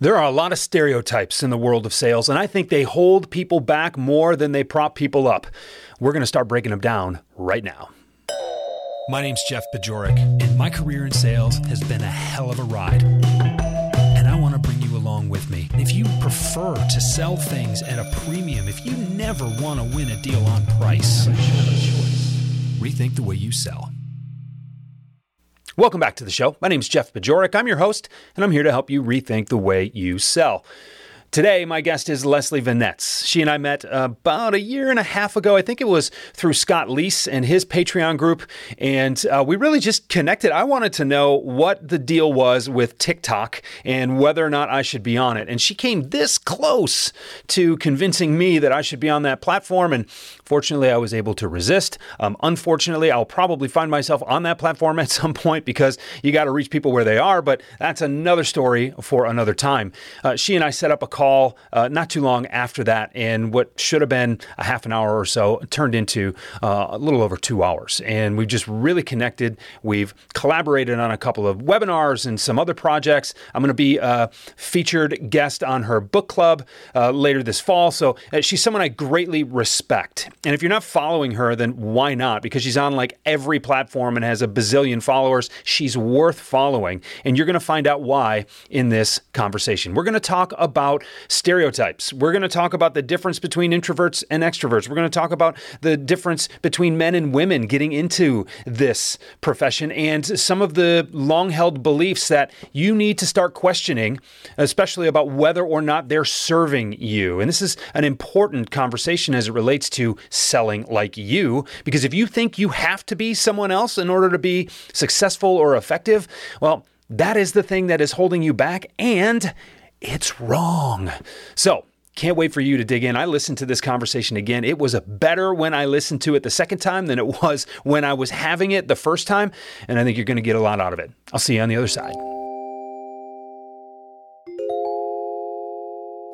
There are a lot of stereotypes in the world of sales, and I think they hold people back more than they prop people up. We're going to start breaking them down right now. My name's Jeff Bajorek, and my career in sales has been a hell of a ride. And I want to bring you along with me. If you prefer to sell things at a premium, if you never want to win a deal on price, rethink the way you sell. Welcome back to the show. My name is Jeff Bajorek. I'm your host, and I'm here to help you rethink the way you sell. Today, my guest is Leslie Venetz. She and I met about a year and a half ago. I think it was through Scott Leese and his Patreon group. And uh, we really just connected. I wanted to know what the deal was with TikTok and whether or not I should be on it. And she came this close to convincing me that I should be on that platform. And fortunately, I was able to resist. Um, unfortunately, I'll probably find myself on that platform at some point because you got to reach people where they are. But that's another story for another time. Uh, she and I set up a call uh, not too long after that, and what should have been a half an hour or so turned into uh, a little over two hours. And we've just really connected. We've collaborated on a couple of webinars and some other projects. I'm going to be a featured guest on her book club uh, later this fall. So uh, she's someone I greatly respect. And if you're not following her, then why not? Because she's on like every platform and has a bazillion followers. She's worth following. And you're going to find out why in this conversation. We're going to talk about stereotypes. We're going to talk about the difference between introverts and extroverts. We're going to talk about the difference between men and women getting into this profession and some of the long held beliefs that you need to start questioning, especially about whether or not they're serving you. And this is an important conversation as it relates to selling like you, because if you think you have to be someone else in order to be successful or effective, well, that is the thing that is holding you back. And it's wrong. So, can't wait for you to dig in. I listened to this conversation again. It was better when I listened to it the second time than it was when I was having it the first time. And I think you're going to get a lot out of it. I'll see you on the other side.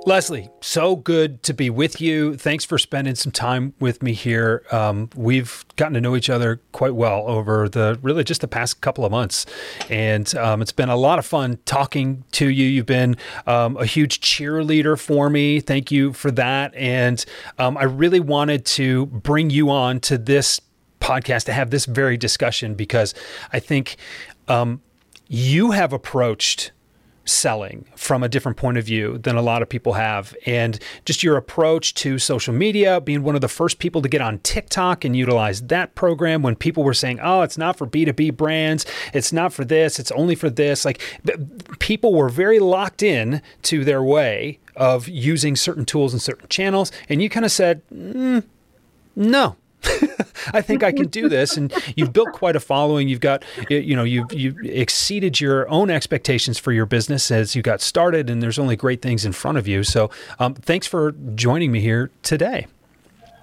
Leslie, so good to be with you. Thanks for spending some time with me here. Um, we've gotten to know each other quite well over the really just the past couple of months, and um, it's been a lot of fun talking to you. You've been um, a huge cheerleader for me. Thank you for that. And um, I really wanted to bring you on to this podcast to have this very discussion because I think um, you have approached selling from a different point of view than a lot of people have. And just your approach to social media, being one of the first people to get on TikTok and utilize that program when people were saying, oh, it's not for B2B brands, it's not for this, it's only for this. Like people were very locked in to their way of using certain tools and certain channels. And you kind of said, mm, no, I think I can do this. And you've built quite a following. You've got, you know, you've, you've exceeded your own expectations for your business as you got started, and there's only great things in front of you. So um, thanks for joining me here today.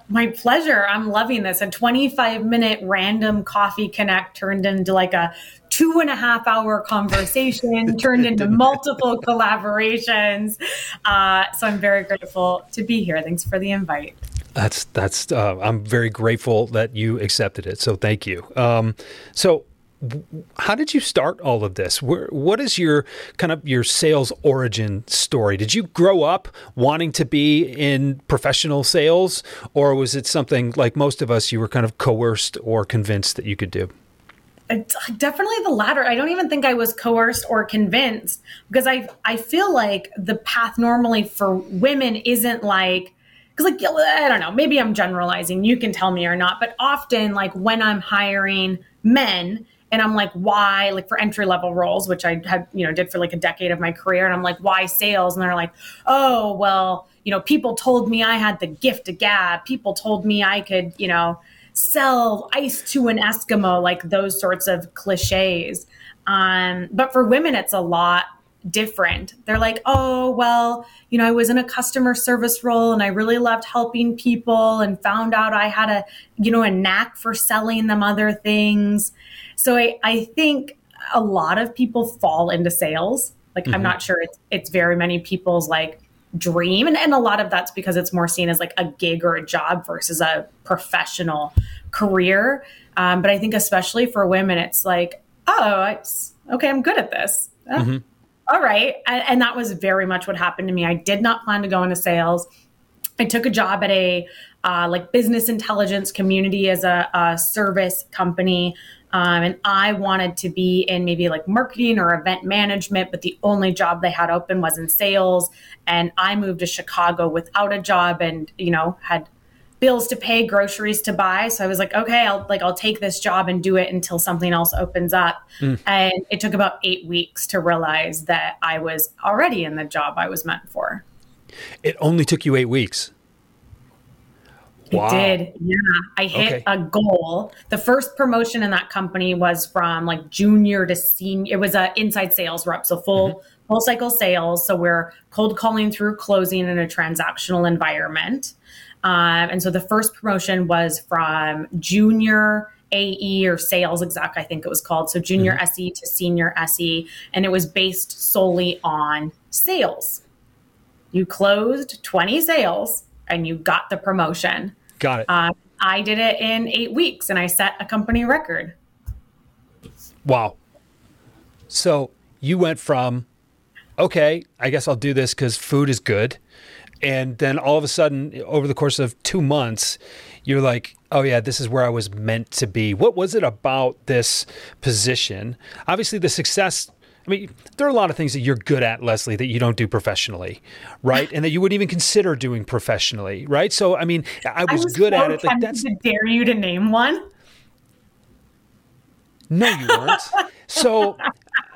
My pleasure. I'm loving this. A 25 minute random coffee connect turned into like a two and a half hour conversation, turned into multiple collaborations. Uh, so I'm very grateful to be here. Thanks for the invite. That's that's. Uh, I'm very grateful that you accepted it. So thank you. Um, so how did you start all of this? Where, what is your kind of your sales origin story? Did you grow up wanting to be in professional sales, or was it something like most of us you were kind of coerced or convinced that you could do? It's definitely the latter. I don't even think I was coerced or convinced because I I feel like the path normally for women isn't like like I don't know, maybe I'm generalizing. You can tell me or not, but often like when I'm hiring men and I'm like, why? Like for entry level roles, which I had, you know, did for like a decade of my career, and I'm like, why sales? And they're like, oh, well, you know, people told me I had the gift of gab. People told me I could, you know, sell ice to an Eskimo, like those sorts of cliches. Um, but for women, it's a lot different. They're like, oh, well, you know, I was in a customer service role and I really loved helping people and found out I had a, you know, a knack for selling them other things. So I, I think a lot of people fall into sales. Like, mm-hmm. I'm not sure it's, it's very many people's like dream. And, and a lot of that's because it's more seen as like a gig or a job versus a professional career. Um, but I think especially for women, it's like, oh, it's okay, I'm good at this. Mm-hmm all right. And, that was very much what happened to me. I did not plan to go into sales. I took a job at a uh, like business intelligence community as a, a service company. Um, and I wanted to be in maybe like marketing or event management, but the only job they had open was in sales. And I moved to Chicago without a job and, you know, had bills to pay, groceries to buy. So I was like, okay, I'll like I'll take this job and do it until something else opens up. Mm. And it took about 8 weeks to realize that I was already in the job I was meant for. It only took you 8 weeks. It wow. did. Yeah. I hit okay. a goal. The first promotion in that company was from like junior to senior. It was a inside sales rep, so full mm-hmm. full cycle sales. So we're cold calling through closing in a transactional environment. Um, and so the first promotion was from junior AE or sales exec, I think it was called. So junior mm-hmm. SE to senior SE. And it was based solely on sales. You closed 20 sales and you got the promotion. Got it. Um, I did it in eight weeks and I set a company record. Wow. So you went from, okay, I guess I'll do this because food is good and then all of a sudden over the course of two months you're like oh yeah this is where i was meant to be what was it about this position obviously the success I mean, there are a lot of things that you're good at, Leslie, that you don't do professionally, right? And that you wouldn't even consider doing professionally, right? So, I mean, I was, I was good so at it. Like, that's to dare you to name one. No, you weren't. so,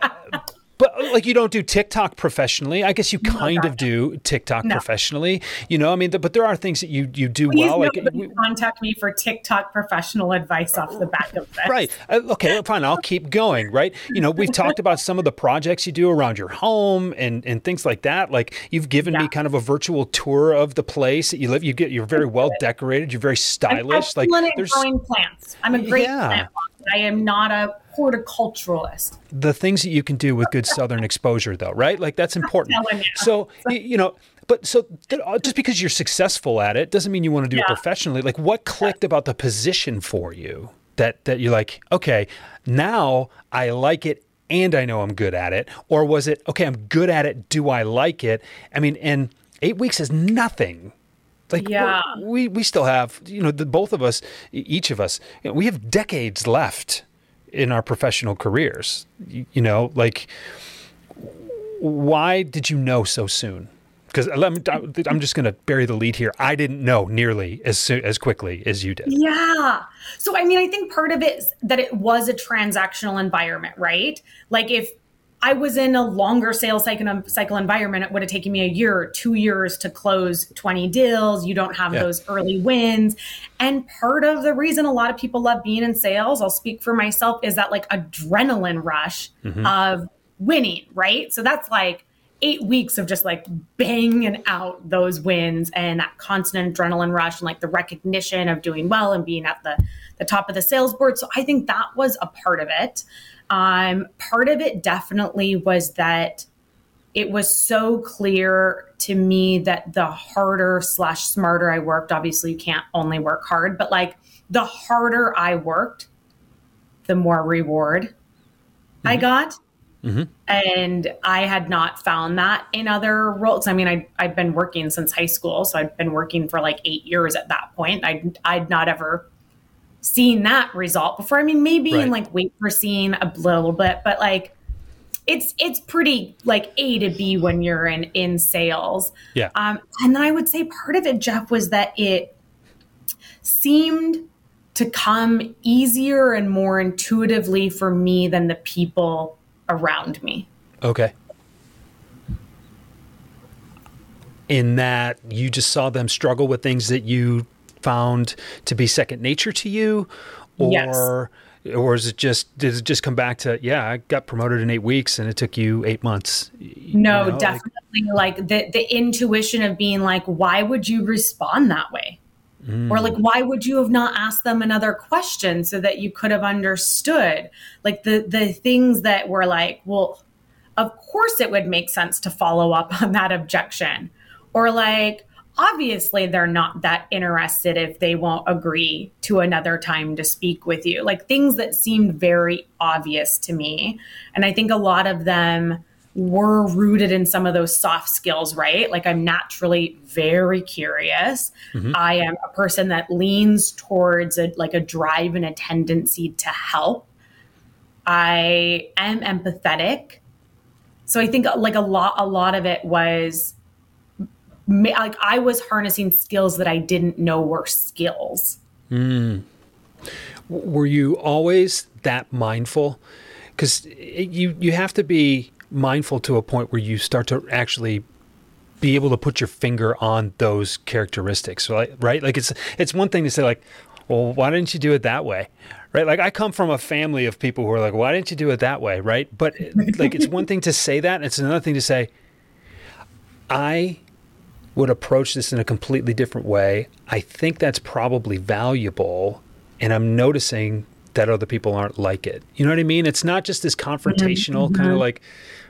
but uh, like you don't do TikTok professionally. I guess you kind of do TikTok no. professionally. You know, I mean, but there are things that you you do Please well. Like we, contact me for TikTok professional advice off the back of this. Right. Uh, okay. Fine. I'll keep going. Right. You know, we've talked about some of the projects you do around your home and and things like that. Like you've given yeah. me kind of a virtual tour of the place that you live. You get you're very well decorated. You're very stylish. I'm like there's growing plants. I'm a great yeah. plant. I am not a horticulturalist. The things that you can do with good southern exposure, though, right? Like that's important. So you know, but so uh, just because you're successful at it doesn't mean you want to do yeah. it professionally. Like, what clicked about the position for you that that you're like, okay, now I like it and I know I'm good at it, or was it okay? I'm good at it. Do I like it? I mean, and eight weeks is nothing like yeah. we we still have you know the, both of us each of us you know, we have decades left in our professional careers. You, you know, like why did you know so soon? Because I'm just going to bury the lead here. I didn't know nearly as soon, as quickly as you did. Yeah. So I mean, I think part of it is that it was a transactional environment, right? Like if I was in a longer sales cycle, cycle environment, it would have taken me a year or two years to close 20 deals. You don't have yeah. those early wins. And part of the reason a lot of people love being in sales, I'll speak for myself, is that like adrenaline rush mm-hmm. of winning, right? So that's like eight weeks of just like banging out those wins and that constant adrenaline rush and like the recognition of doing well and being at the, the top of the sales board. So I think that was a part of it. Um, part of it definitely was that it was so clear to me that the harder slash smarter I worked, obviously you can't only work hard, but like the harder I worked, the more reward mm-hmm. I got. Mm-hmm. And I had not found that in other roles. I mean, I, I'd been working since high school, so I'd been working for like eight years at that point. I'd, I'd not ever seen that result before. I mean, maybe right. in like wait for seeing a little bit, but like it's it's pretty like A to B when you're in in sales. Yeah. Um, and then I would say part of it, Jeff, was that it seemed to come easier and more intuitively for me than the people around me. Okay. In that you just saw them struggle with things that you found to be second nature to you, or yes. or is it just did it just come back to yeah I got promoted in eight weeks and it took you eight months? No, know, definitely like, like the the intuition of being like why would you respond that way? Mm. Or like, why would you have not asked them another question so that you could have understood? Like the the things that were like, well, of course it would make sense to follow up on that objection. Or like, obviously they're not that interested if they won't agree to another time to speak with you. Like things that seemed very obvious to me. And I think a lot of them were rooted in some of those soft skills, right? Like I'm naturally very curious. Mm-hmm. I am a person that leans towards a like a drive and a tendency to help. I am empathetic. So I think like a lot a lot of it was like I was harnessing skills that I didn't know were skills. Mm. Were you always that mindful? Because you you have to be mindful to a point where you start to actually be able to put your finger on those characteristics, right? Right? Like it's it's one thing to say like, well, why didn't you do it that way? Right? Like I come from a family of people who are like, why didn't you do it that way? Right? But like it's one thing to say that, it's another thing to say, I would approach this in a completely different way. I think that's probably valuable, and I'm noticing that other people aren't like it. You know what I mean? It's not just this confrontational mm-hmm. kind of like,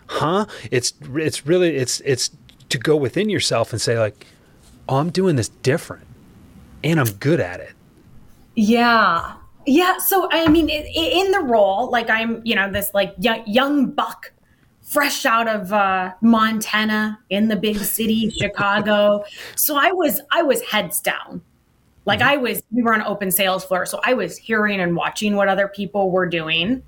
huh? It's it's really it's it's to go within yourself and say like, oh, I'm doing this different, and I'm good at it. Yeah, yeah. So I mean, in the role, like I'm, you know, this like young, young buck, fresh out of uh, Montana in the big city, Chicago. So I was I was heads down. Like mm-hmm. I was, we were on open sales floor, so I was hearing and watching what other people were doing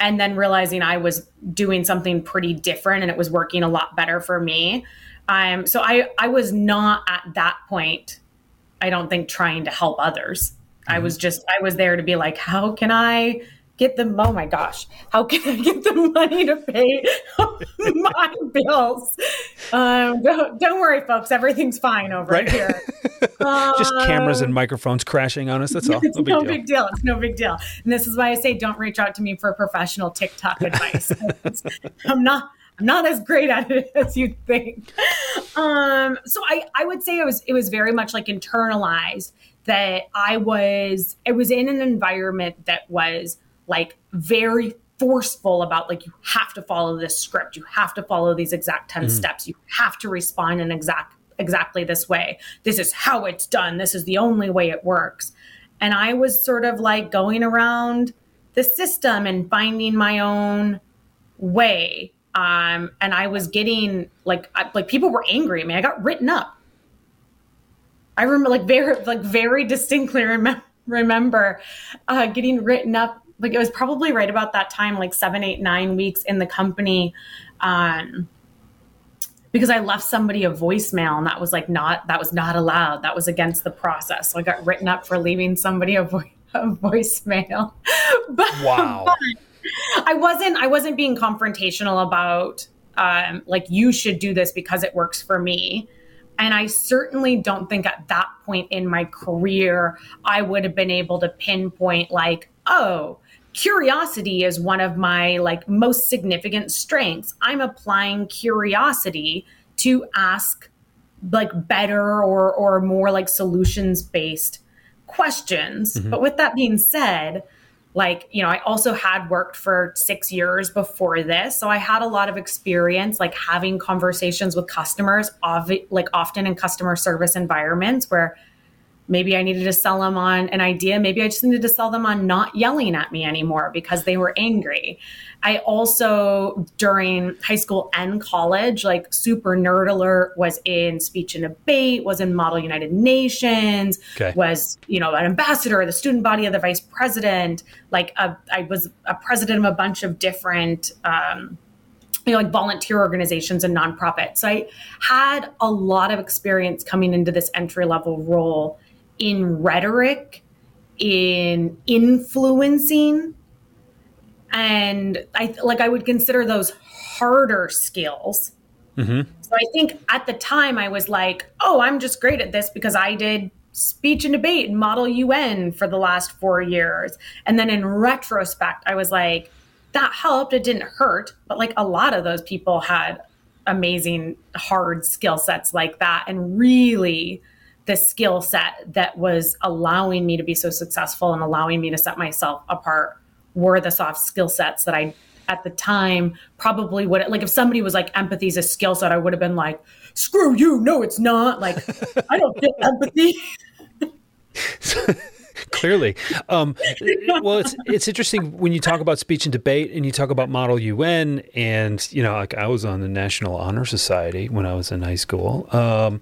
and then realizing I was doing something pretty different and it was working a lot better for me. Um, so I, I was not at that point, I don't think, trying to help others. Mm-hmm. I was just, I was there to be like, how can I get the oh my gosh how can i get the money to pay my bills um, don't, don't, worry folks everything's fine over right. here just cameras and microphones crashing on us that's all it's no, big, no deal. big deal it's no big deal and this is why i say don't reach out to me for professional tiktok advice i'm not I'm not as great at it as you think. Um, so I, I would say it was it was very much like internalized that I was I was in an environment that was like very forceful about like you have to follow this script. You have to follow these exact 10 mm. steps. You have to respond in exact exactly this way. This is how it's done. This is the only way it works. And i was sort of like going around the system and finding my own way. Um, and i was getting like I, like people were angry at me. I got written up. I remember like very like very distinctly remember remember uh, getting written up like it was probably right about that time, like seven, eight, nine weeks in the company. Um, because I left somebody a voicemail and that was like not that was not allowed. That was against the process. So I got written up for leaving somebody a, vo- a voicemail. but, wow. But I wasn't I wasn't being confrontational about um, like you should do this because it works for me. And I certainly don't think at that point in my career I would have been able to pinpoint like, oh, curiosity is one of my like most significant strengths. I'm applying curiosity to ask like better or or more like solutions based questions. Mm-hmm. But with that being said, like you know i also had worked for six years before this so i had a lot of experience like having conversations with customers of like often in customer service environments where Maybe I needed to sell them on an idea. Maybe I just needed to sell them on not yelling at me anymore because they were angry. I also, during high school and college, like super nerd alert, was in speech and debate, was in Model United Nations, okay. was, you know, an ambassador, of the student body of the vice president. Like, a, I was a president of a bunch of different, um, you know, like volunteer organizations and nonprofits. So I had a lot of experience coming into this entry level role in rhetoric, in influencing and I like I would consider those harder skills. Mm-hmm. So I think at the time I was like, oh, I'm just great at this because I did speech and debate and model UN for the last four years. And then in retrospect, I was like, that helped. It didn't hurt. But like a lot of those people had amazing hard skill sets like that. And really, the skill set that was allowing me to be so successful and allowing me to set myself apart were the soft skill sets that I at the time probably would like if somebody was like empathy is a skill set, I would have been like, screw you, no, it's not. Like I don't feel empathy. Clearly, um, well, it's it's interesting when you talk about speech and debate, and you talk about Model UN, and you know, like I was on the National Honor Society when I was in high school. Um,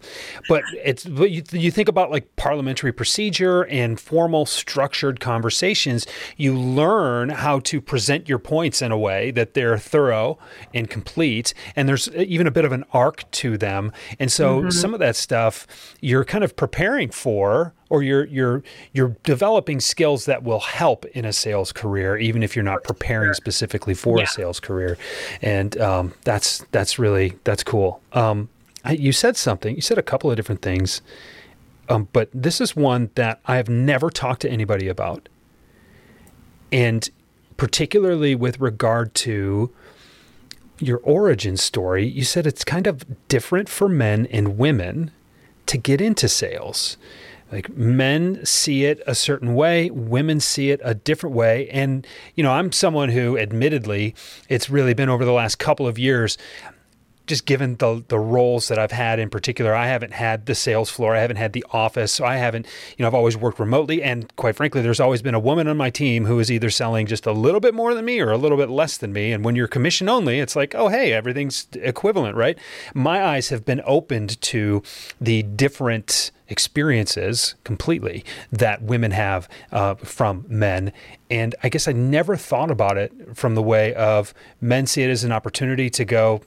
but it's but you, you think about like parliamentary procedure and formal structured conversations. You learn how to present your points in a way that they're thorough and complete, and there's even a bit of an arc to them. And so, mm-hmm. some of that stuff you're kind of preparing for or you're you're you're developing skills that will help in a sales career, even if you're not preparing specifically for yeah. a sales career, and um, that's that's really that's cool. Um, you said something. You said a couple of different things, um, but this is one that I have never talked to anybody about, and particularly with regard to your origin story, you said it's kind of different for men and women to get into sales. Like men see it a certain way, women see it a different way. And, you know, I'm someone who admittedly, it's really been over the last couple of years just given the the roles that I've had in particular, I haven't had the sales floor, I haven't had the office, so I haven't, you know, I've always worked remotely, and quite frankly, there's always been a woman on my team who is either selling just a little bit more than me or a little bit less than me. And when you're commission only, it's like, oh hey, everything's equivalent, right? My eyes have been opened to the different experiences completely that women have uh, from men. And I guess I never thought about it from the way of men see it as an opportunity to go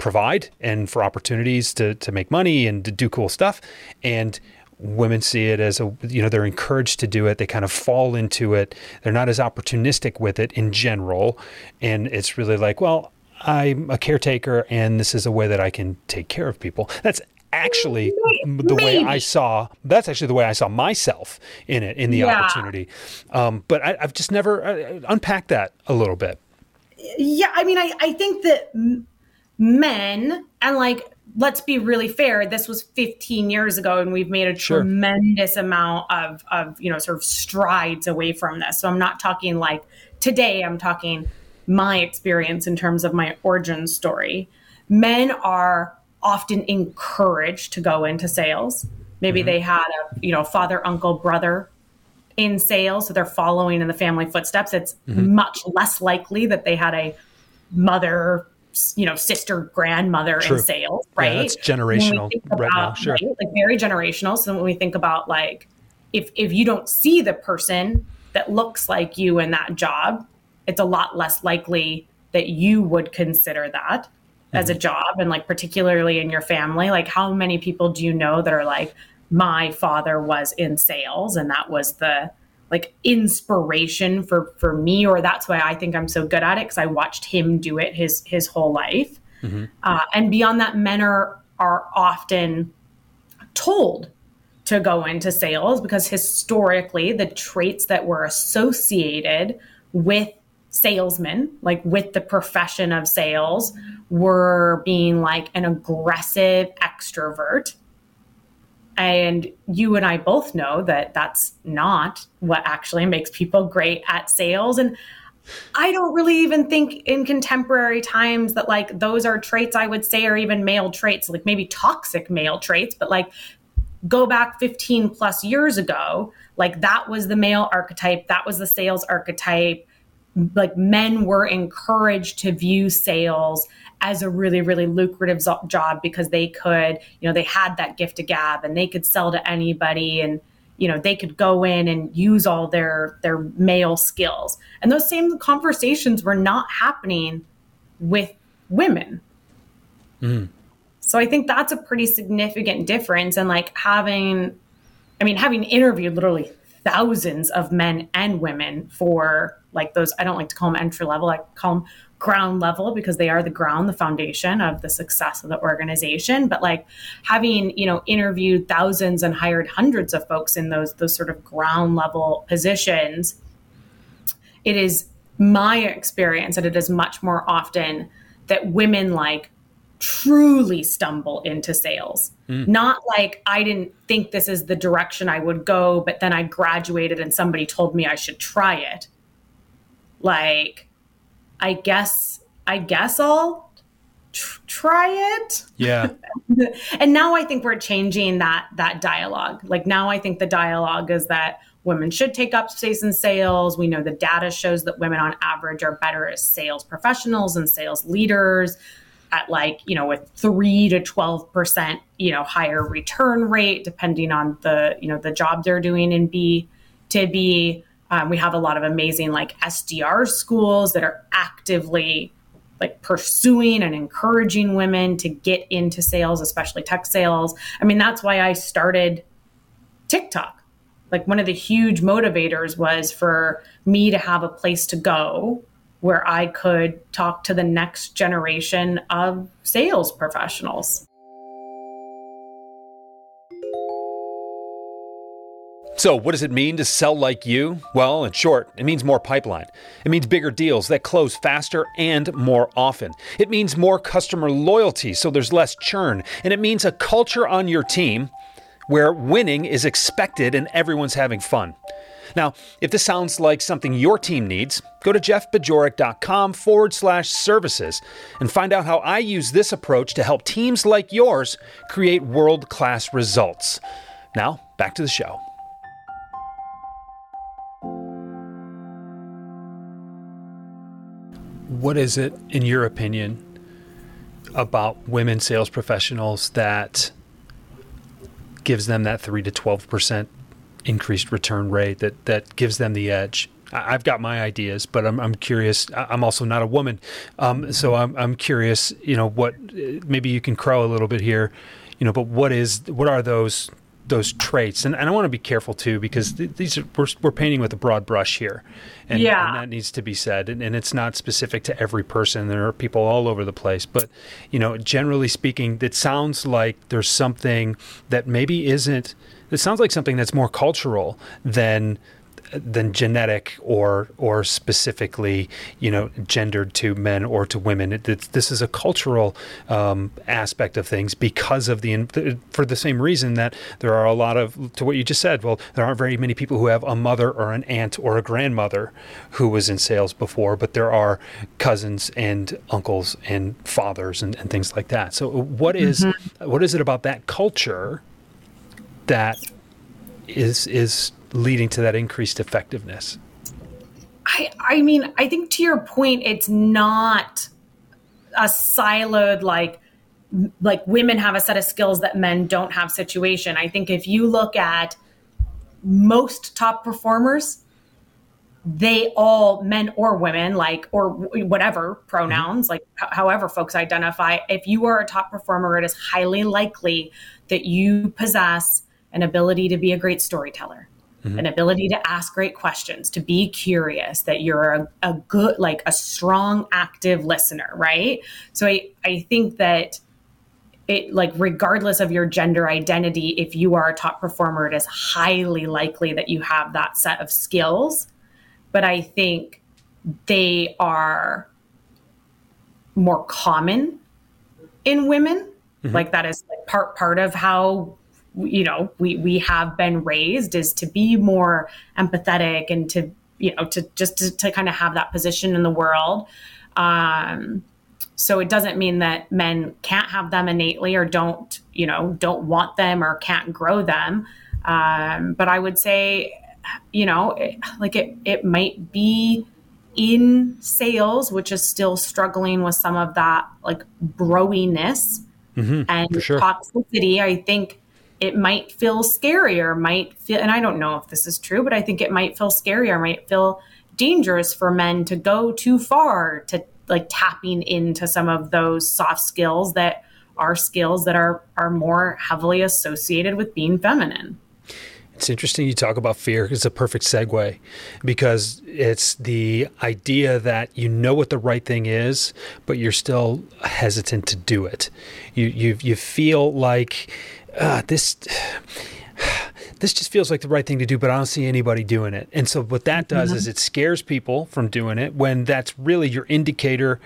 provide and for opportunities to, to make money and to do cool stuff. And women see it as a, you know, they're encouraged to do it. They kind of fall into it. They're not as opportunistic with it in general. And it's really like, well, I'm a caretaker and this is a way that I can take care of people. That's actually the way I saw that's actually the way I saw myself in it in the yeah. opportunity. Um, but I, have just never uh, unpacked that a little bit. Yeah, I mean, I, I think that men and like let's be really fair this was 15 years ago and we've made a sure. tremendous amount of of you know sort of strides away from this so i'm not talking like today i'm talking my experience in terms of my origin story men are often encouraged to go into sales maybe mm-hmm. they had a you know father uncle brother in sales so they're following in the family footsteps it's mm-hmm. much less likely that they had a mother you know sister grandmother True. in sales right yeah, that's generational about, right now sure right, like very generational so when we think about like if if you don't see the person that looks like you in that job it's a lot less likely that you would consider that mm-hmm. as a mm-hmm. job and like particularly in your family like how many people do you know that are like my father was in sales and that was the like inspiration for for me or that's why i think i'm so good at it because i watched him do it his his whole life mm-hmm. uh, and beyond that men are are often told to go into sales because historically the traits that were associated with salesmen like with the profession of sales were being like an aggressive extrovert and you and I both know that that's not what actually makes people great at sales. And I don't really even think in contemporary times that like those are traits I would say are even male traits, like maybe toxic male traits, but like go back 15 plus years ago, like that was the male archetype, that was the sales archetype. Like men were encouraged to view sales as a really, really lucrative job because they could, you know, they had that gift of gab and they could sell to anybody and, you know, they could go in and use all their their male skills. And those same conversations were not happening with women. Mm. So I think that's a pretty significant difference. And like having, I mean, having interviewed literally thousands of men and women for like those, I don't like to call them entry level, I call them ground level because they are the ground, the foundation of the success of the organization. But like having, you know, interviewed thousands and hired hundreds of folks in those, those sort of ground level positions, it is my experience that it is much more often that women like truly stumble into sales. Mm. Not like I didn't think this is the direction I would go, but then I graduated and somebody told me I should try it. Like, I guess, I guess I'll tr- try it. Yeah. and now I think we're changing that that dialogue. Like now I think the dialogue is that women should take up space in sales. We know the data shows that women on average are better as sales professionals and sales leaders at like you know with 3 to 12% you know higher return rate depending on the you know the job they're doing in b to b. Um, we have a lot of amazing like sdr schools that are actively like pursuing and encouraging women to get into sales especially tech sales. I mean that's why i started tiktok. Like one of the huge motivators was for me to have a place to go where I could talk to the next generation of sales professionals. So, what does it mean to sell like you? Well, in short, it means more pipeline. It means bigger deals that close faster and more often. It means more customer loyalty, so there's less churn. And it means a culture on your team where winning is expected and everyone's having fun. Now, if this sounds like something your team needs, go to jeffbajorek.com forward slash services and find out how I use this approach to help teams like yours create world class results. Now, back to the show. What is it, in your opinion, about women sales professionals that gives them that 3 to 12% increased return rate that that gives them the edge. I've got my ideas, but I'm, I'm curious. I'm also not a woman, um, so I'm, I'm curious. You know, what maybe you can crow a little bit here. You know, but what is what are those those traits? And, and I want to be careful too because th- these are, we're, we're painting with a broad brush here, and, yeah. and that needs to be said. And, and it's not specific to every person. There are people all over the place, but you know, generally speaking, it sounds like there's something that maybe isn't it sounds like something that's more cultural than than genetic or or specifically you know gendered to men or to women. It, this is a cultural um, aspect of things because of the for the same reason that there are a lot of to what you just said. Well, there aren't very many people who have a mother or an aunt or a grandmother who was in sales before, but there are cousins and uncles and fathers and, and things like that. So what is, mm-hmm. what is it about that culture? That is is leading to that increased effectiveness? I I mean, I think to your point, it's not a siloed like like women have a set of skills that men don't have situation. I think if you look at most top performers, they all men or women like or whatever pronouns mm-hmm. like however folks identify if you are a top performer it is highly likely that you possess an ability to be a great storyteller, mm-hmm. an ability to ask great questions, to be curious, that you're a, a good, like a strong, active listener, right? So I, I think that it like regardless of your gender identity, if you are a top performer, it is highly likely that you have that set of skills. But I think they are more common in women. Mm-hmm. Like that is like part part of how you know we we have been raised is to be more empathetic and to you know to just to, to kind of have that position in the world um So it doesn't mean that men can't have them innately or don't, you know, don't want them or can't grow them. Um, but I would say, you know, it, like it, it might be in sales, which is still struggling with some of that like browiness mm-hmm, and sure. toxicity. I think it might feel scarier, might feel, and I don't know if this is true, but I think it might feel scarier, might feel dangerous for men to go too far to like tapping into some of those soft skills that are skills that are are more heavily associated with being feminine. It's interesting you talk about fear. It's a perfect segue because it's the idea that you know what the right thing is, but you're still hesitant to do it. You you you feel like uh, this this just feels like the right thing to do, but I don't see anybody doing it. And so what that does mm-hmm. is it scares people from doing it when that's really your indicator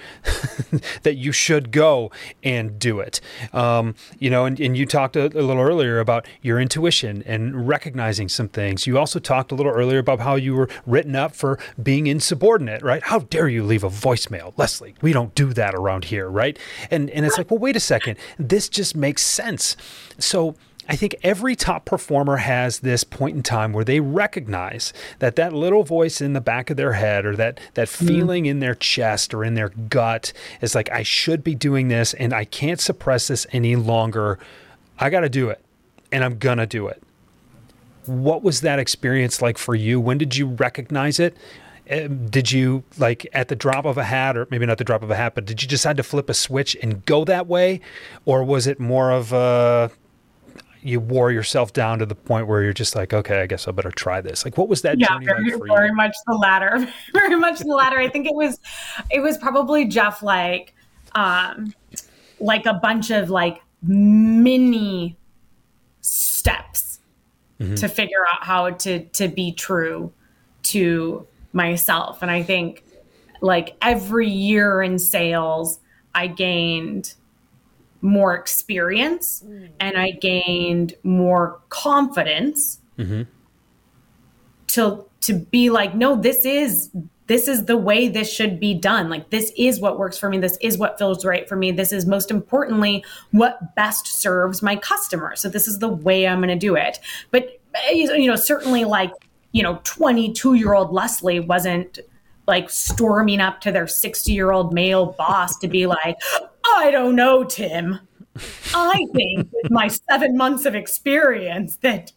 that you should go and do it. Um, you know, and, and you talked a, a, little earlier about your intuition and recognizing some things. You also talked a little earlier about how you were written up for being insubordinate, right? How dare you leave a voicemail, Leslie? We don't do that around here, right? And and it's like, well, wait a second. This just makes sense. So I think every top performer has this point in time where they recognize that that little voice in the back of their head or that that mm. feeling in their chest or in their gut is like I should be doing this and I can't suppress this any longer. I got to do it and I'm going to do it. What was that experience like for you? When did you recognize it? Eh, did you like at the drop of a hat or maybe not the drop of a hat but did you decide to flip a switch and go that way or was it more of a you wore yourself down to the point where you're just like, okay, I guess I better try this. Like, what was that yeah, journey very, like for very much the latter. very much the latter. I think it was, it was probably Jeff like, um, like a bunch of like mini steps mm-hmm. to figure out how to to be true to myself. And I think like every year in sales, I gained more experience mm. and I gained more confidence mm-hmm. to to be like, no, this is this is the way this should be done. Like this is what works for me. This is what feels right for me. This is most importantly what best serves my customer. So this is the way I'm going to do it. But you know, certainly like you know, 22 year old Leslie wasn't like storming up to their 60 year old male boss to be like, I don't know, Tim. I think with my seven months of experience that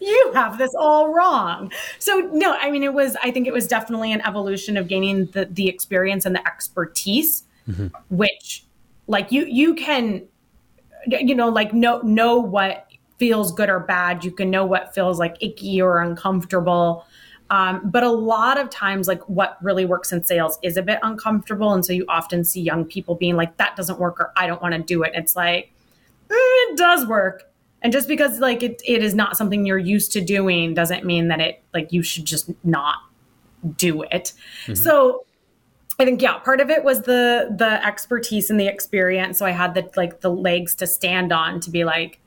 you have this all wrong. So no, I mean it was I think it was definitely an evolution of gaining the the experience and the expertise, mm-hmm. which like you you can you know like know know what feels good or bad. You can know what feels like icky or uncomfortable. Um, but a lot of times, like what really works in sales is a bit uncomfortable. And so you often see young people being like, that doesn't work or I don't want to do it. It's like, eh, it does work. And just because like it, it is not something you're used to doing doesn't mean that it like you should just not do it. Mm-hmm. So I think yeah, part of it was the the expertise and the experience. So I had the like the legs to stand on to be like,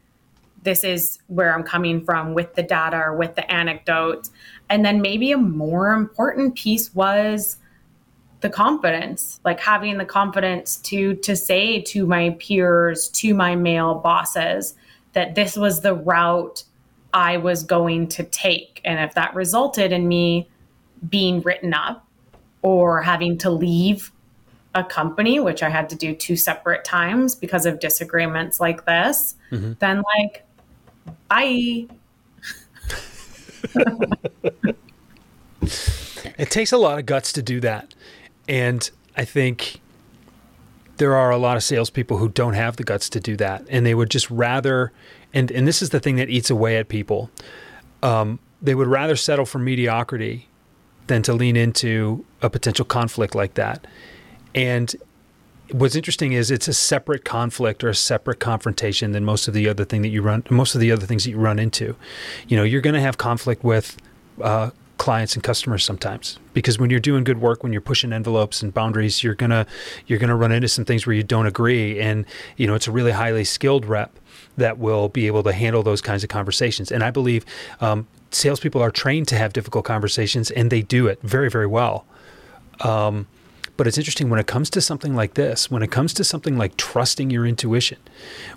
this is where I'm coming from with the data or with the anecdotes. And then maybe a more important piece was the confidence, like having the confidence to to say to my peers, to my male bosses that this was the route I was going to take. And if that resulted in me being written up or having to leave a company, which I had to do two separate times because of disagreements like this, mm-hmm. then like, bye. it takes a lot of guts to do that. And I think there are a lot of salespeople who don't have the guts to do that. And they would just rather, and, and this is the thing that eats away at people, um, they would rather settle for mediocrity than to lean into a potential conflict like that. And what's interesting is it's a separate conflict or a separate confrontation than most of the other thing that you run most of the other things that you run into. You know you're going to have conflict with uh, clients and customers sometimes because when you're doing good work when you're pushing envelopes and boundaries you're gonna you're gonna run into some things where you don't agree. And you know it's a really highly skilled rep that will be able to handle those kinds of conversations. And i believe um, salespeople are trained to have difficult conversations and they do it very very well. Um, But it's interesting when it comes to something like this, when it comes to something like trusting your intuition,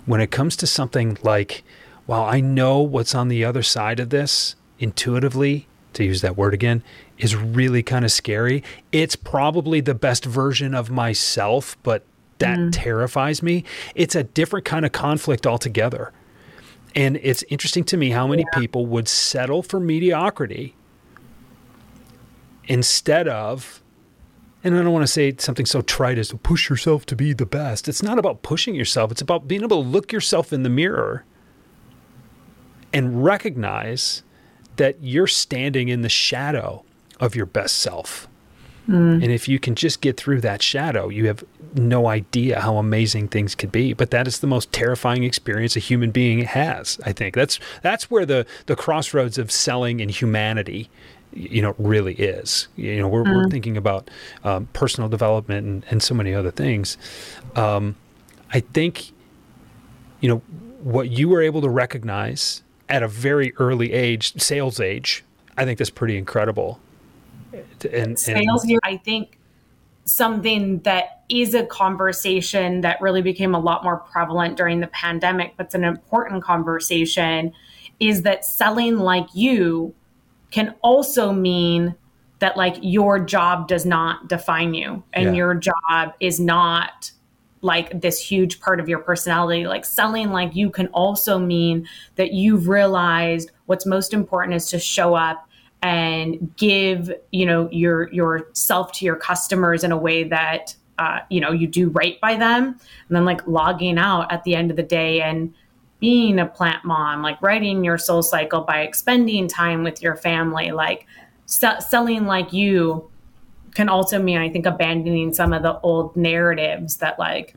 when it comes to something like, well, I know what's on the other side of this intuitively, to use that word again, is really kind of scary. It's probably the best version of myself, but that mm. terrifies me. It's a different kind of conflict altogether. And it's interesting to me how many yeah. people would settle for mediocrity instead of, and I don't want to say something so trite as to push yourself to be the best. It's not about pushing yourself, it's about being able to look yourself in the mirror and recognize that you're standing in the shadow of your best self. Mm. And if you can just get through that shadow, you have no idea how amazing things could be. But that is the most terrifying experience a human being has. I think that's that's where the the crossroads of selling and humanity, you know, really is. You know, we're, mm. we're thinking about um, personal development and, and so many other things. Um, I think, you know, what you were able to recognize at a very early age, sales age, I think that's pretty incredible and, sales i think something that is a conversation that really became a lot more prevalent during the pandemic but's an important conversation is that selling like you can also mean that like your job does not define you and yeah. your job is not like this huge part of your personality like selling like you can also mean that you've realized what's most important is to show up and give you know your yourself to your customers in a way that uh, you know you do right by them and then like logging out at the end of the day and being a plant mom like writing your SoulCycle by spending time with your family like selling like you can also mean i think abandoning some of the old narratives that like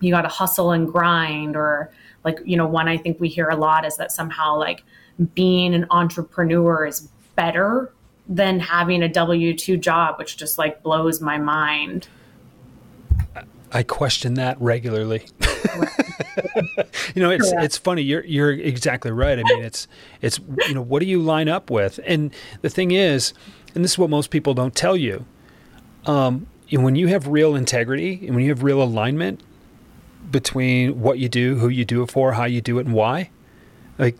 you got to hustle and grind or like you know one i think we hear a lot is that somehow like being an entrepreneur is better than having a W 2 job, which just like blows my mind. I question that regularly. you know, it's it's funny. You're you're exactly right. I mean, it's it's you know, what do you line up with? And the thing is, and this is what most people don't tell you. Um, when you have real integrity and when you have real alignment between what you do, who you do it for, how you do it, and why, like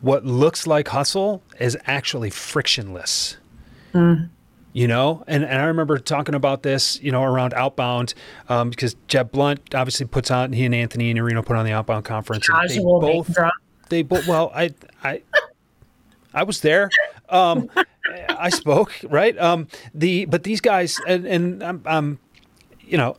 what looks like hustle is actually frictionless. Mm. You know, and, and I remember talking about this, you know, around Outbound, um, because Jeb Blount obviously puts on he and Anthony Iannarino put on the Outbound conference. Casual they both, they both. Well, I I I was there. Um, I spoke right. Um, the but these guys and and I'm, I'm you know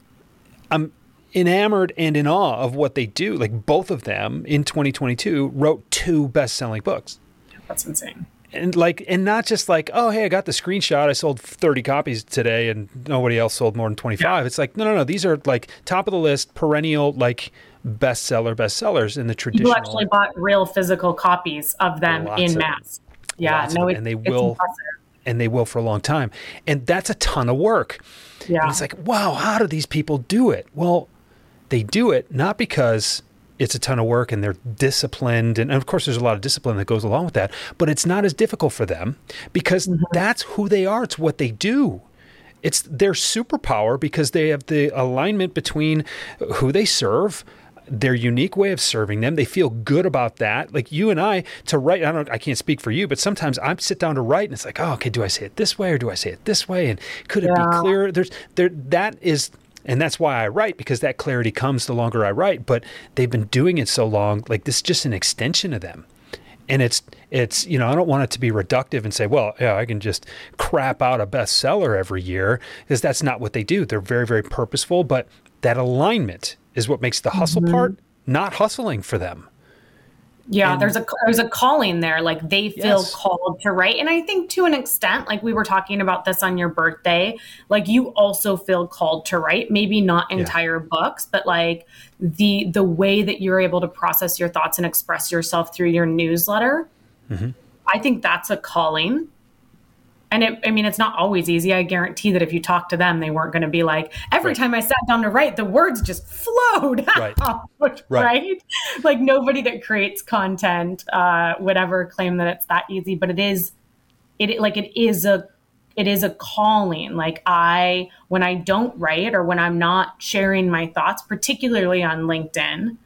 I'm enamored and in awe of what they do. Like both of them in 2022 wrote two best-selling books. That's insane. And like, and not just like, oh, hey, I got the screenshot. I sold 30 copies today, and nobody else sold more than 25. Yeah. It's like, no, no, no. These are like top of the list, perennial, like bestseller bestsellers in the traditional. People actually bought real physical copies of them in mass. Yeah, no, it, and they will, and they will for a long time. And that's a ton of work. Yeah, and it's like, wow, how do these people do it? Well, they do it not because it's a ton of work and they're disciplined and, of course there's a lot of discipline that goes along with that but it's not as difficult for them because mm-hmm. that's who they are it's what they do it's their superpower because they have the alignment between who they serve their unique way of serving them. They feel good about that. Like you and I to write, I don't I can't speak for you, but sometimes I sit down to write and it's like, oh, okay, do I say it this way or do I say it this way? And could it yeah. be clearer? There's there that is and that's why I write because that clarity comes the longer I write. But they've been doing it so long, like this is just an extension of them. And it's it's you know I don't want it to be reductive and say well yeah I can just crap out a bestseller every year because that's not what they do. They're very very purposeful, but that alignment is what makes the hustle mm-hmm. part not hustling for them. Yeah, and, there's a there's a calling there. Like they feel yes. called to write, and I think to an extent, like we were talking about this on your birthday, like you also feel called to write. Maybe not entire yeah. books, but like the the way that you're able to process your thoughts and express yourself through your newsletter. Mm-hmm. I think that's a calling and it, I mean, it's not always easy. I guarantee that if you talk to them, they weren't going to be like, every right. time I sat down to write, the words just flowed right. out, right. right? Like nobody that creates content uh, would ever claim that it's that easy, but it is, it like it is a, it is a calling. Like I, when I don't write or when I'm not sharing my thoughts, particularly on LinkedIn,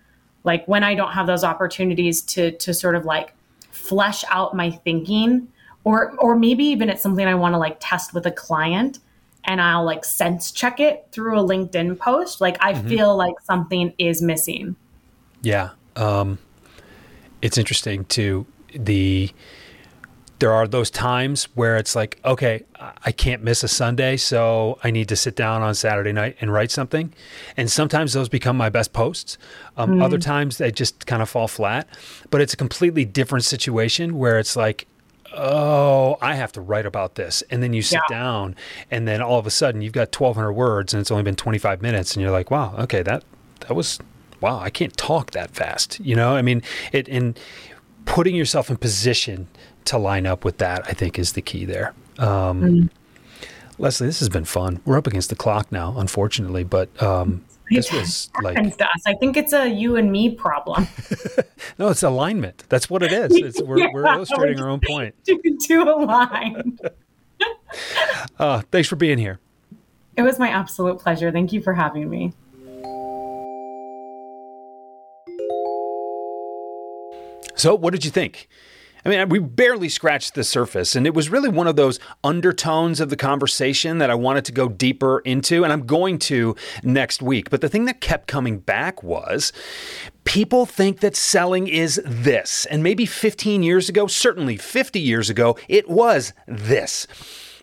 like when I don't have those opportunities to to sort of like flesh out my thinking, or or maybe even it's something I want to like test with a client and I'll like sense check it through a LinkedIn post, like I mm-hmm. feel like something is missing. Yeah. Um, it's interesting to the there are those times where it's like, okay, I can't miss a Sunday, so I need to sit down on Saturday night and write something. And sometimes those become my best posts. Um, mm. Other times they just kind of fall flat. But it's a completely different situation where it's like, oh, I have to write about this. And then you sit yeah. down, and then all of a sudden you've got 1,200 words, and it's only been 25 minutes, and you're like, wow, okay, that that was wow, I can't talk that fast. You know, I mean, it in putting yourself in position to line up with that, I think, is the key there. Um, mm. Leslie, this has been fun. We're up against the clock now, unfortunately, but um, this was like to us. I think it's a you and me problem. no, it's alignment. That's what it is. It's, we're, yeah, we're illustrating our own point. To, to align. uh, thanks for being here. It was my absolute pleasure. Thank you for having me. So, what did you think? I mean, we barely scratched the surface, and it was really one of those undertones of the conversation that I wanted to go deeper into, and I'm going to next week. But the thing that kept coming back was people think that selling is this. And maybe 15 years ago, certainly 50 years ago, it was this.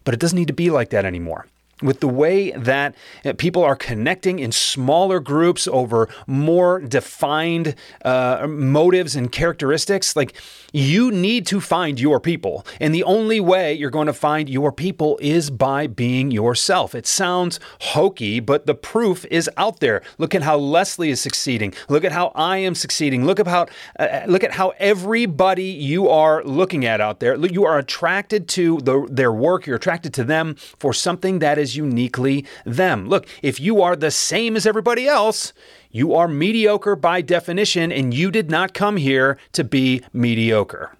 But it doesn't need to be like that anymore with the way that uh, people are connecting in smaller groups over more defined uh, motives and characteristics, like you need to find your people. And the only way you're going to find your people is by being yourself. It sounds hokey, but the proof is out there. Look at how Leslie is succeeding. Look at how I am succeeding. Look at how uh, look at how everybody you are looking at out there. You are attracted to the, their work. You're attracted to them for something that is uniquely them. Look, if you are the same as everybody else, you are mediocre by definition, and you did not come here to be mediocre.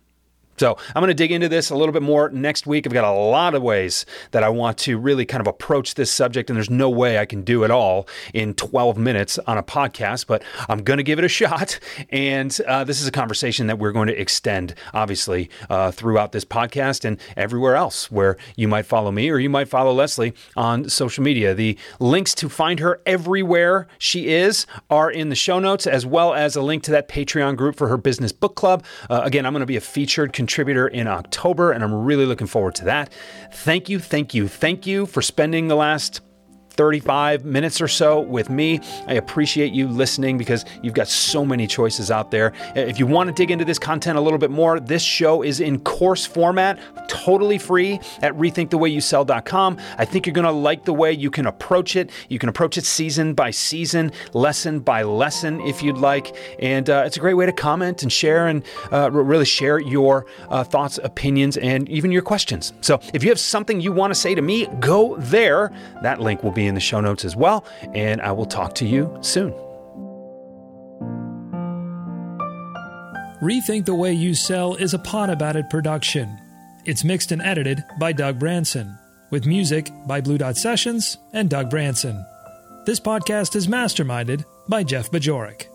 So I'm going to dig into this a little bit more next week. I've got a lot of ways that I want to really kind of approach this subject, and there's no way I can do it all in 12 minutes on a podcast, but I'm going to give it a shot. And uh, this is a conversation that we're going to extend, obviously, uh, throughout this podcast and everywhere else where you might follow me or you might follow Leslie on social media. The links to find her everywhere she is are in the show notes, as well as a link to that Patreon group for her business book club. Uh, again, I'm going to be a featured contributor contributor in October, and I'm really looking forward to that. Thank you, thank you, thank you for spending the last 35 minutes or so with me. I appreciate you listening because you've got so many choices out there. If you want to dig into this content a little bit more, this show is in course format, totally free at rethinkthewayyouSell.com. I think you're going to like the way you can approach it. You can approach it season by season, lesson by lesson, if you'd like. And uh, it's a great way to comment and share and uh, really share your uh, thoughts, opinions, and even your questions. So if you have something you want to say to me, go there. That link will be in the show notes as well. And I will talk to you soon. Rethink the Way You Sell is a Pod About It production. It's mixed and edited by Doug Branson, with music by Blue Dot Sessions and Doug Branson. This podcast is masterminded by Jeff Bajorek.